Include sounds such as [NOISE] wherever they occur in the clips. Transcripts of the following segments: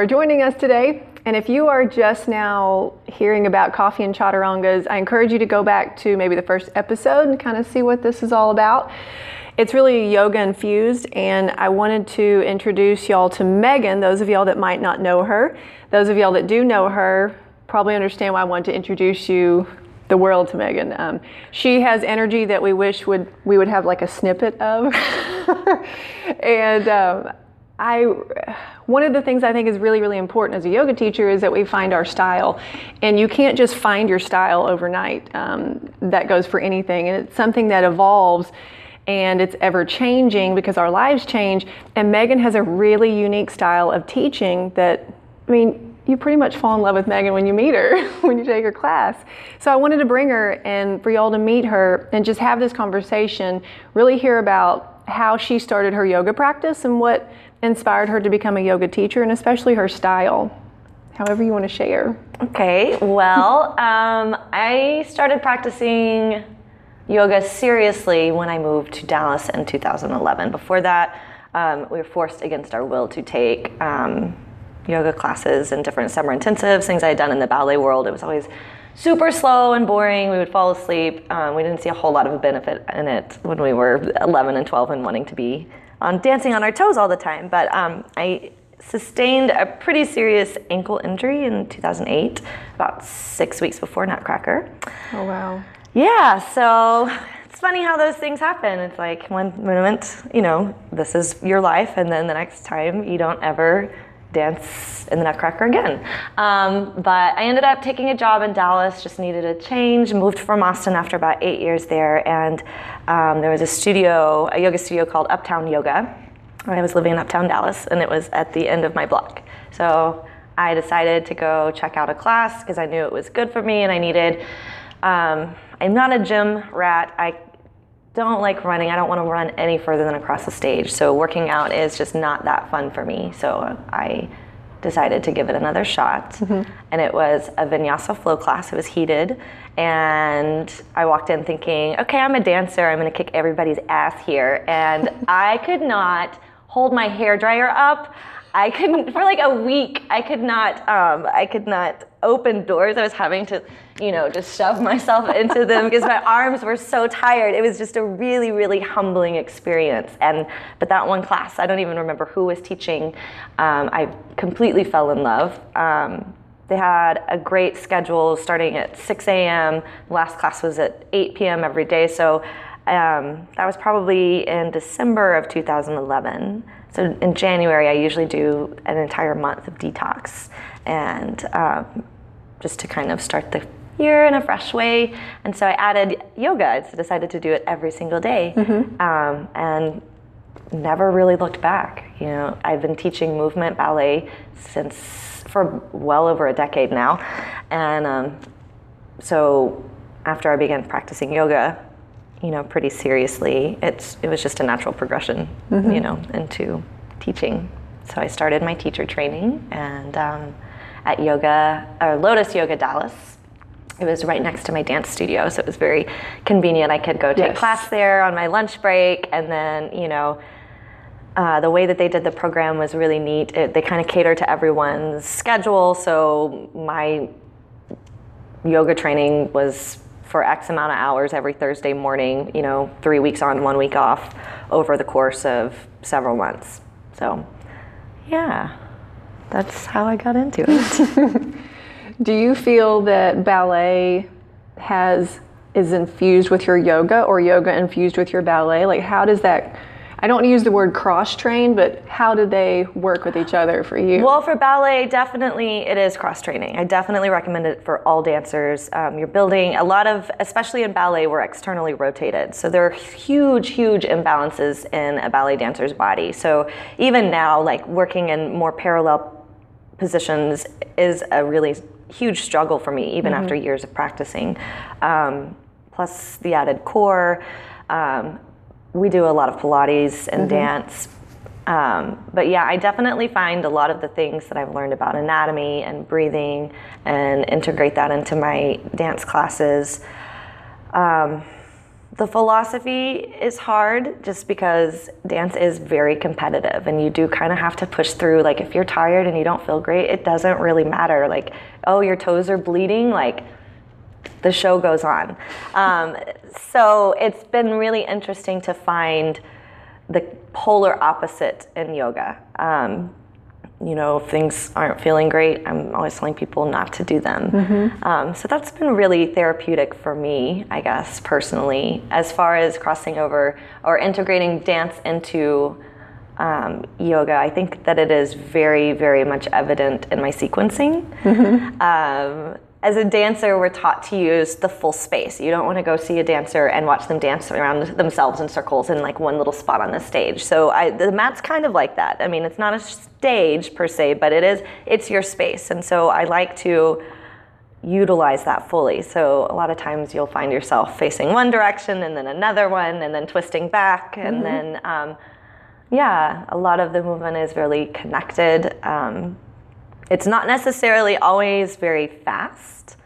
for joining us today. And if you are just now hearing about coffee and chaturangas, I encourage you to go back to maybe the first episode and kind of see what this is all about. It's really yoga infused, and I wanted to introduce y'all to Megan, those of y'all that might not know her. Those of y'all that do know her probably understand why I wanted to introduce you the world to Megan. Um, she has energy that we wish would we would have like a snippet of, [LAUGHS] and um, I one of the things I think is really really important as a yoga teacher is that we find our style, and you can't just find your style overnight. Um, that goes for anything, and it's something that evolves. And it's ever changing because our lives change. And Megan has a really unique style of teaching that, I mean, you pretty much fall in love with Megan when you meet her, [LAUGHS] when you take her class. So I wanted to bring her and for y'all to meet her and just have this conversation, really hear about how she started her yoga practice and what inspired her to become a yoga teacher and especially her style. However, you want to share. Okay, well, um, I started practicing yoga seriously when I moved to Dallas in 2011. Before that, um, we were forced against our will to take um, yoga classes and different summer intensives, things I had done in the ballet world. It was always super slow and boring. We would fall asleep. Um, we didn't see a whole lot of benefit in it when we were 11 and 12 and wanting to be on dancing on our toes all the time. But um, I sustained a pretty serious ankle injury in 2008, about six weeks before Nutcracker. Oh, wow. Yeah, so it's funny how those things happen. It's like one moment, you know, this is your life, and then the next time you don't ever dance in the Nutcracker again. Um, but I ended up taking a job in Dallas, just needed a change, moved from Austin after about eight years there, and um, there was a studio, a yoga studio called Uptown Yoga. I was living in Uptown Dallas, and it was at the end of my block. So I decided to go check out a class because I knew it was good for me and I needed. Um, I'm not a gym rat. I don't like running. I don't want to run any further than across the stage. So working out is just not that fun for me. So I decided to give it another shot. Mm-hmm. And it was a vinyasa flow class. It was heated. And I walked in thinking, okay, I'm a dancer. I'm going to kick everybody's ass here. And I could not hold my hair dryer up. I couldn't for like a week. I could not. Um, I could not open doors. I was having to, you know, just shove [LAUGHS] myself into them because my arms were so tired. It was just a really, really humbling experience. And but that one class, I don't even remember who was teaching. Um, I completely fell in love. Um, they had a great schedule starting at 6 a.m. Last class was at 8 p.m. every day. So um, that was probably in December of 2011. So in January, I usually do an entire month of detox, and um, just to kind of start the year in a fresh way. And so I added yoga. I decided to do it every single day, mm-hmm. um, and never really looked back. You know, I've been teaching movement ballet since for well over a decade now, and um, so after I began practicing yoga, you know, pretty seriously. It's it was just a natural progression, mm-hmm. you know, into teaching. So I started my teacher training and um, at Yoga or Lotus Yoga Dallas. It was right next to my dance studio, so it was very convenient. I could go take yes. class there on my lunch break, and then you know. Uh, the way that they did the program was really neat. It, they kind of cater to everyone's schedule. So my yoga training was for X amount of hours every Thursday morning, you know, three weeks on, one week off over the course of several months. So, yeah, that's how I got into it. [LAUGHS] Do you feel that ballet has is infused with your yoga or yoga infused with your ballet? Like how does that I don't use the word cross train, but how do they work with each other for you? Well, for ballet, definitely it is cross training. I definitely recommend it for all dancers. Um, you're building a lot of, especially in ballet, we're externally rotated. So there are huge, huge imbalances in a ballet dancer's body. So even now, like working in more parallel positions is a really huge struggle for me, even mm-hmm. after years of practicing. Um, plus the added core. Um, we do a lot of Pilates and mm-hmm. dance. Um, but yeah, I definitely find a lot of the things that I've learned about anatomy and breathing and integrate that into my dance classes. Um, the philosophy is hard just because dance is very competitive and you do kind of have to push through like if you're tired and you don't feel great it doesn't really matter like oh your toes are bleeding like the show goes on um, so it's been really interesting to find the polar opposite in yoga um, you know, if things aren't feeling great, I'm always telling people not to do them. Mm-hmm. Um, so that's been really therapeutic for me, I guess, personally, as far as crossing over or integrating dance into um, yoga. I think that it is very, very much evident in my sequencing. Mm-hmm. Um, as a dancer, we're taught to use the full space. You don't want to go see a dancer and watch them dance around themselves in circles in like one little spot on the stage. So I, the mat's kind of like that. I mean, it's not a stage per se, but it is. It's your space, and so I like to utilize that fully. So a lot of times you'll find yourself facing one direction and then another one, and then twisting back, and mm-hmm. then um, yeah, a lot of the movement is really connected. Um, it's not necessarily always very fast,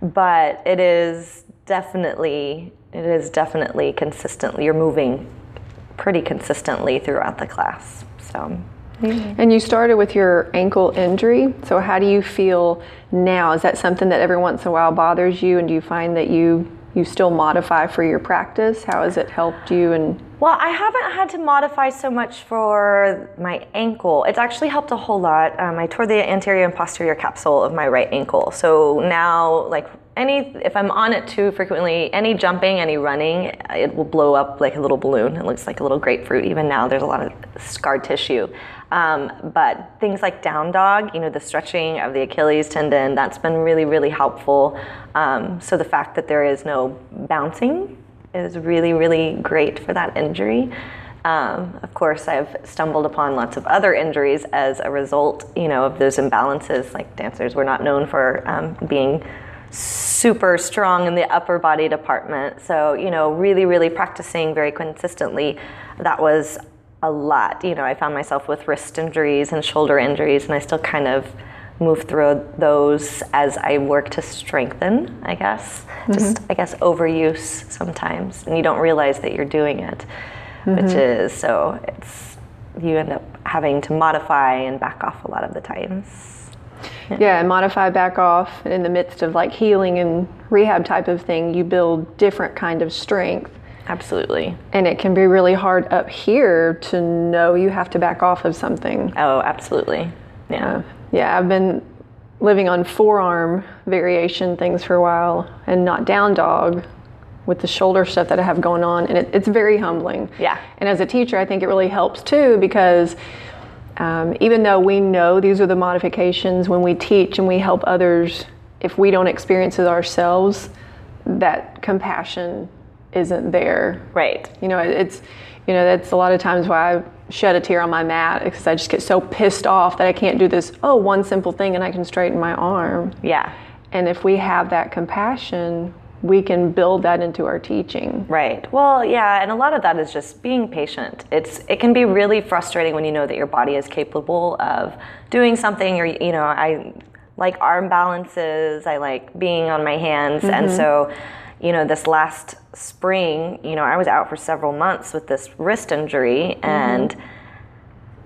but it is definitely it is definitely consistently you're moving pretty consistently throughout the class. So mm-hmm. and you started with your ankle injury. So how do you feel now? Is that something that every once in a while bothers you and do you find that you you still modify for your practice? How has it helped you and well, I haven't had to modify so much for my ankle. It's actually helped a whole lot. Um, I tore the anterior and posterior capsule of my right ankle. So now, like any, if I'm on it too frequently, any jumping, any running, it will blow up like a little balloon. It looks like a little grapefruit. Even now, there's a lot of scar tissue. Um, but things like down dog, you know, the stretching of the Achilles tendon, that's been really, really helpful. Um, so the fact that there is no bouncing is really, really great for that injury. Um, of course, I've stumbled upon lots of other injuries as a result, you know, of those imbalances. Like dancers, we're not known for um, being super strong in the upper body department. So, you know, really, really practicing very consistently, that was a lot. You know, I found myself with wrist injuries and shoulder injuries, and I still kind of move through those as I work to strengthen, I guess. Mm-hmm. Just, I guess, overuse sometimes, and you don't realize that you're doing it, mm-hmm. which is so it's, you end up having to modify and back off a lot of the times. Yeah. yeah, and modify back off in the midst of like healing and rehab type of thing, you build different kind of strength. Absolutely. And it can be really hard up here to know you have to back off of something. Oh, absolutely. Yeah. Uh, yeah, I've been living on forearm variation things for a while and not down dog with the shoulder stuff that I have going on. And it, it's very humbling. Yeah. And as a teacher, I think it really helps too because um, even though we know these are the modifications when we teach and we help others, if we don't experience it ourselves, that compassion isn't there. Right. You know, it's, you know, that's a lot of times why I shed a tear on my mat because I just get so pissed off that I can't do this, oh, one simple thing and I can straighten my arm. Yeah. And if we have that compassion, we can build that into our teaching. Right. Well, yeah, and a lot of that is just being patient. It's it can be really frustrating when you know that your body is capable of doing something or you know, I like arm balances, I like being on my hands mm-hmm. and so you know, this last spring, you know, I was out for several months with this wrist injury mm-hmm. and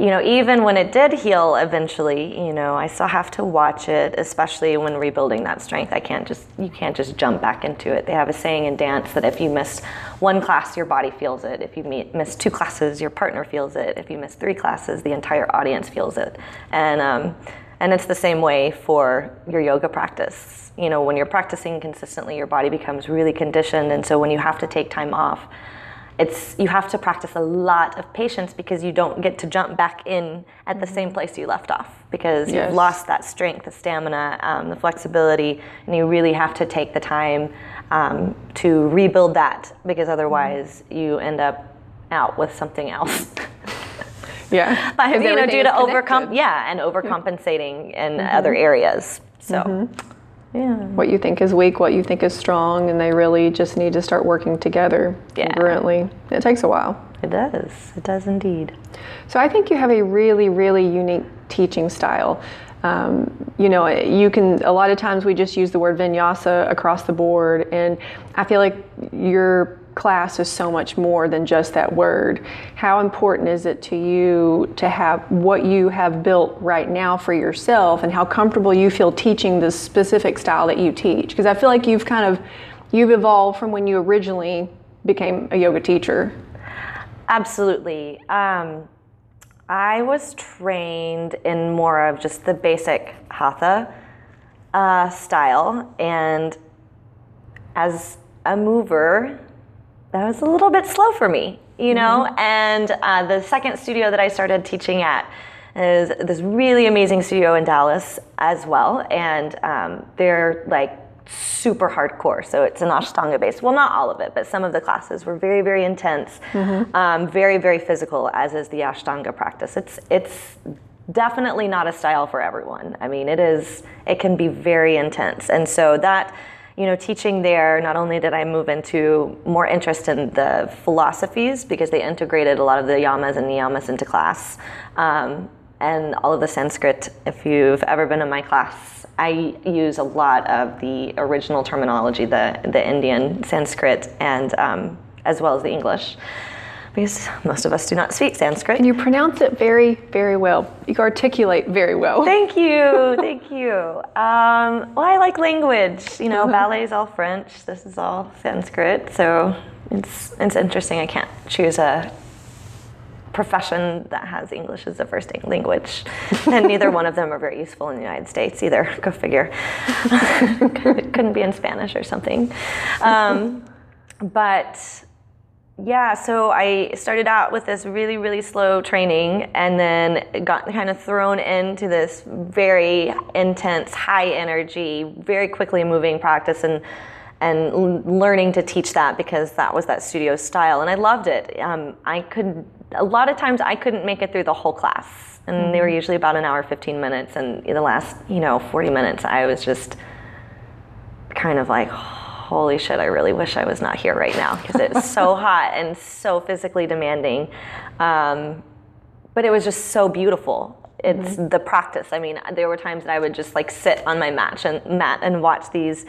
you know, even when it did heal eventually, you know, I still have to watch it, especially when rebuilding that strength. I can't just you can't just jump back into it. They have a saying in dance that if you miss one class, your body feels it. If you miss two classes, your partner feels it. If you miss three classes, the entire audience feels it. And um, and it's the same way for your yoga practice. You know, when you're practicing consistently, your body becomes really conditioned. And so when you have to take time off, it's you have to practice a lot of patience because you don't get to jump back in at the same place you left off because yes. you've lost that strength, the stamina, um, the flexibility, and you really have to take the time um, to rebuild that because otherwise you end up out with something else. [LAUGHS] Yeah. By, you know, due to overcome, yeah, and overcompensating in mm-hmm. other areas. So. Mm-hmm. Yeah. What you think is weak, what you think is strong, and they really just need to start working together yeah. congruently. It takes a while. It does. It does indeed. So I think you have a really, really unique teaching style. Um, you know, you can, a lot of times we just use the word vinyasa across the board, and I feel like you're class is so much more than just that word. How important is it to you to have what you have built right now for yourself and how comfortable you feel teaching the specific style that you teach? Because I feel like you've kind of you've evolved from when you originally became a yoga teacher. Absolutely. Um, I was trained in more of just the basic hatha uh, style, and as a mover, that was a little bit slow for me, you know. Mm-hmm. And uh, the second studio that I started teaching at is this really amazing studio in Dallas as well, and um, they're like super hardcore. So it's an Ashtanga based. Well, not all of it, but some of the classes were very, very intense, mm-hmm. um, very, very physical, as is the Ashtanga practice. It's it's definitely not a style for everyone. I mean, it is. It can be very intense, and so that. You know, teaching there, not only did I move into more interest in the philosophies because they integrated a lot of the yamas and niyamas into class, um, and all of the Sanskrit. If you've ever been in my class, I use a lot of the original terminology, the, the Indian Sanskrit, and um, as well as the English, because most of us do not speak Sanskrit. And you pronounce it very, very well. You articulate very well. Thank you, thank you. Um, well, I like language. You know, uh-huh. ballet is all French. This is all Sanskrit, so it's it's interesting. I can't choose a profession that has English as a first language, [LAUGHS] and neither one of them are very useful in the United States either. Go figure. it [LAUGHS] couldn't be in Spanish or something. Um, but yeah, so I started out with this really, really slow training and then got kind of thrown into this very intense, high energy, very quickly moving practice and and learning to teach that because that was that studio style and I loved it. Um, I could a lot of times I couldn't make it through the whole class, and mm-hmm. they were mm-hmm. usually about an hour, 15 minutes, and in the last, you know, 40 minutes, I was just kind of like, holy shit, I really wish I was not here right now because it's [LAUGHS] so hot and so physically demanding. Um, but it was just so beautiful. It's mm-hmm. the practice. I mean, there were times that I would just like sit on my mat and mat and watch these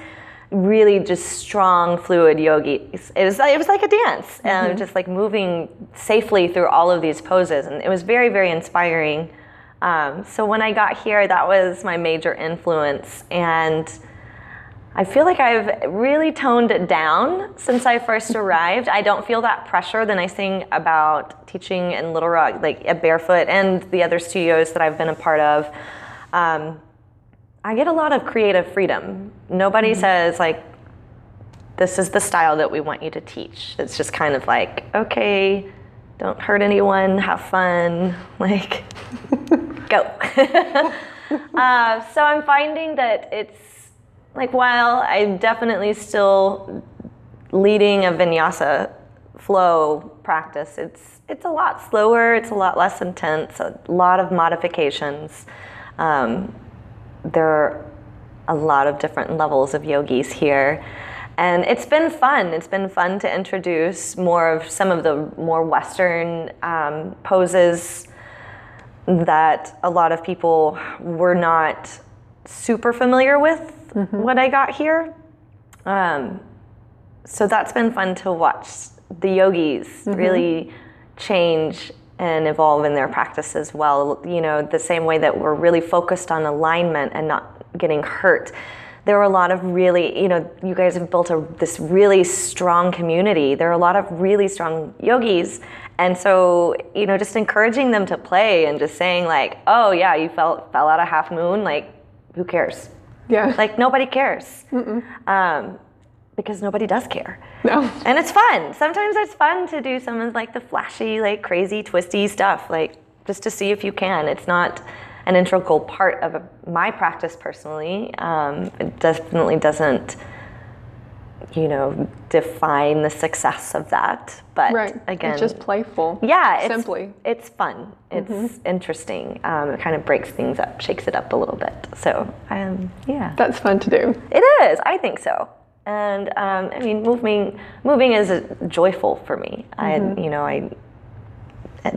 really just strong, fluid yogis. It was it was like a dance, mm-hmm. and just like moving safely through all of these poses, and it was very very inspiring. Um, so when I got here, that was my major influence, and I feel like I've really toned it down since I first arrived. I don't feel that pressure. The nice thing about teaching in Little Rock, like at Barefoot and the other studios that I've been a part of. Um, I get a lot of creative freedom. Nobody mm-hmm. says like this is the style that we want you to teach. It's just kind of like, okay, don't hurt anyone, have fun, [LAUGHS] like go. [LAUGHS] uh, so I'm finding that it's like while I'm definitely still leading a vinyasa flow practice, it's it's a lot slower, it's a lot less intense, a lot of modifications. Um, there are a lot of different levels of yogis here. And it's been fun. It's been fun to introduce more of some of the more Western um, poses that a lot of people were not super familiar with mm-hmm. when I got here. Um, so that's been fun to watch the yogis mm-hmm. really change and evolve in their practice as well. You know, the same way that we're really focused on alignment and not getting hurt. There are a lot of really, you know, you guys have built a, this really strong community. There are a lot of really strong yogis. And so, you know, just encouraging them to play and just saying like, oh yeah, you fell, fell out of half moon, like, who cares? Yeah. Like nobody cares. Um, because nobody does care. No. And it's fun. Sometimes it's fun to do some of like the flashy, like crazy, twisty stuff, like just to see if you can. It's not an integral part of my practice personally. Um, it definitely doesn't, you know, define the success of that. But right. again, it's just playful. Yeah, it's, simply. It's fun. It's mm-hmm. interesting. Um, it kind of breaks things up, shakes it up a little bit. So, um, yeah, that's fun to do. It is. I think so and um, I mean, moving moving is joyful for me. Mm-hmm. I you know I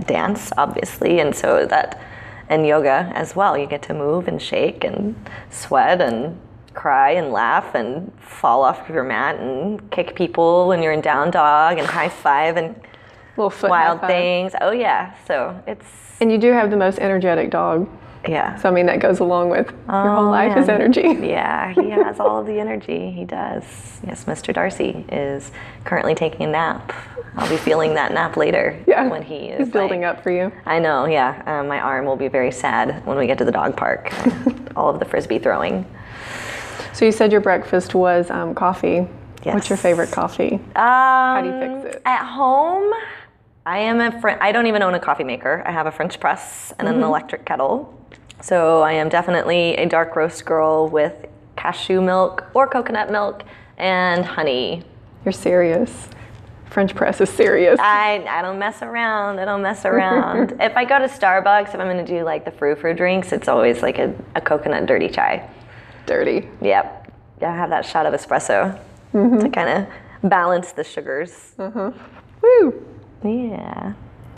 dance obviously, and so that and yoga as well. You get to move and shake and sweat and cry and laugh and fall off of your mat and kick people when you're in down dog and high five and wild things. Oh yeah, so it's And you do have the most energetic dog. yeah. So I mean that goes along with your whole Oh, life is energy. [LAUGHS] Yeah, he has all of the energy. He does. Yes, Mr. Darcy is currently taking a nap. I'll be feeling that nap later [LAUGHS] Yeah. when he is He's building like- up for you. I know, yeah. Um, my arm will be very sad when we get to the dog park. [LAUGHS] all of the frisbee throwing. So you said your breakfast was um, coffee. What's your favorite coffee? Um, do you fix it? At home, I am a Fr- I don't even own a coffee maker. I have a French press and Mm-hmm. an electric kettle. So I am definitely a dark roast girl with cashew milk or coconut milk and honey. You're serious. French press is serious. I, I don't mess around. I don't mess around. [LAUGHS] if I go to Starbucks, if I'm going to do like the frou frou drinks, it's always like a, a coconut dirty chai. Dirty. Yep. Yeah, I have that shot of espresso Mm-hmm. to kind of balance the sugars. Woo! Yeah.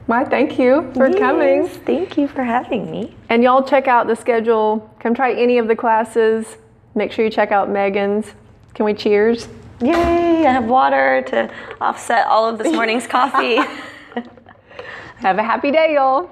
Why, thank you for coming. Thank you for having me. And y'all check out the schedule. Come try any of the classes. Make sure you check out Megan's. Can we cheers? Yay! I have water to offset all of this morning's coffee. [LAUGHS] Have a happy day, y'all.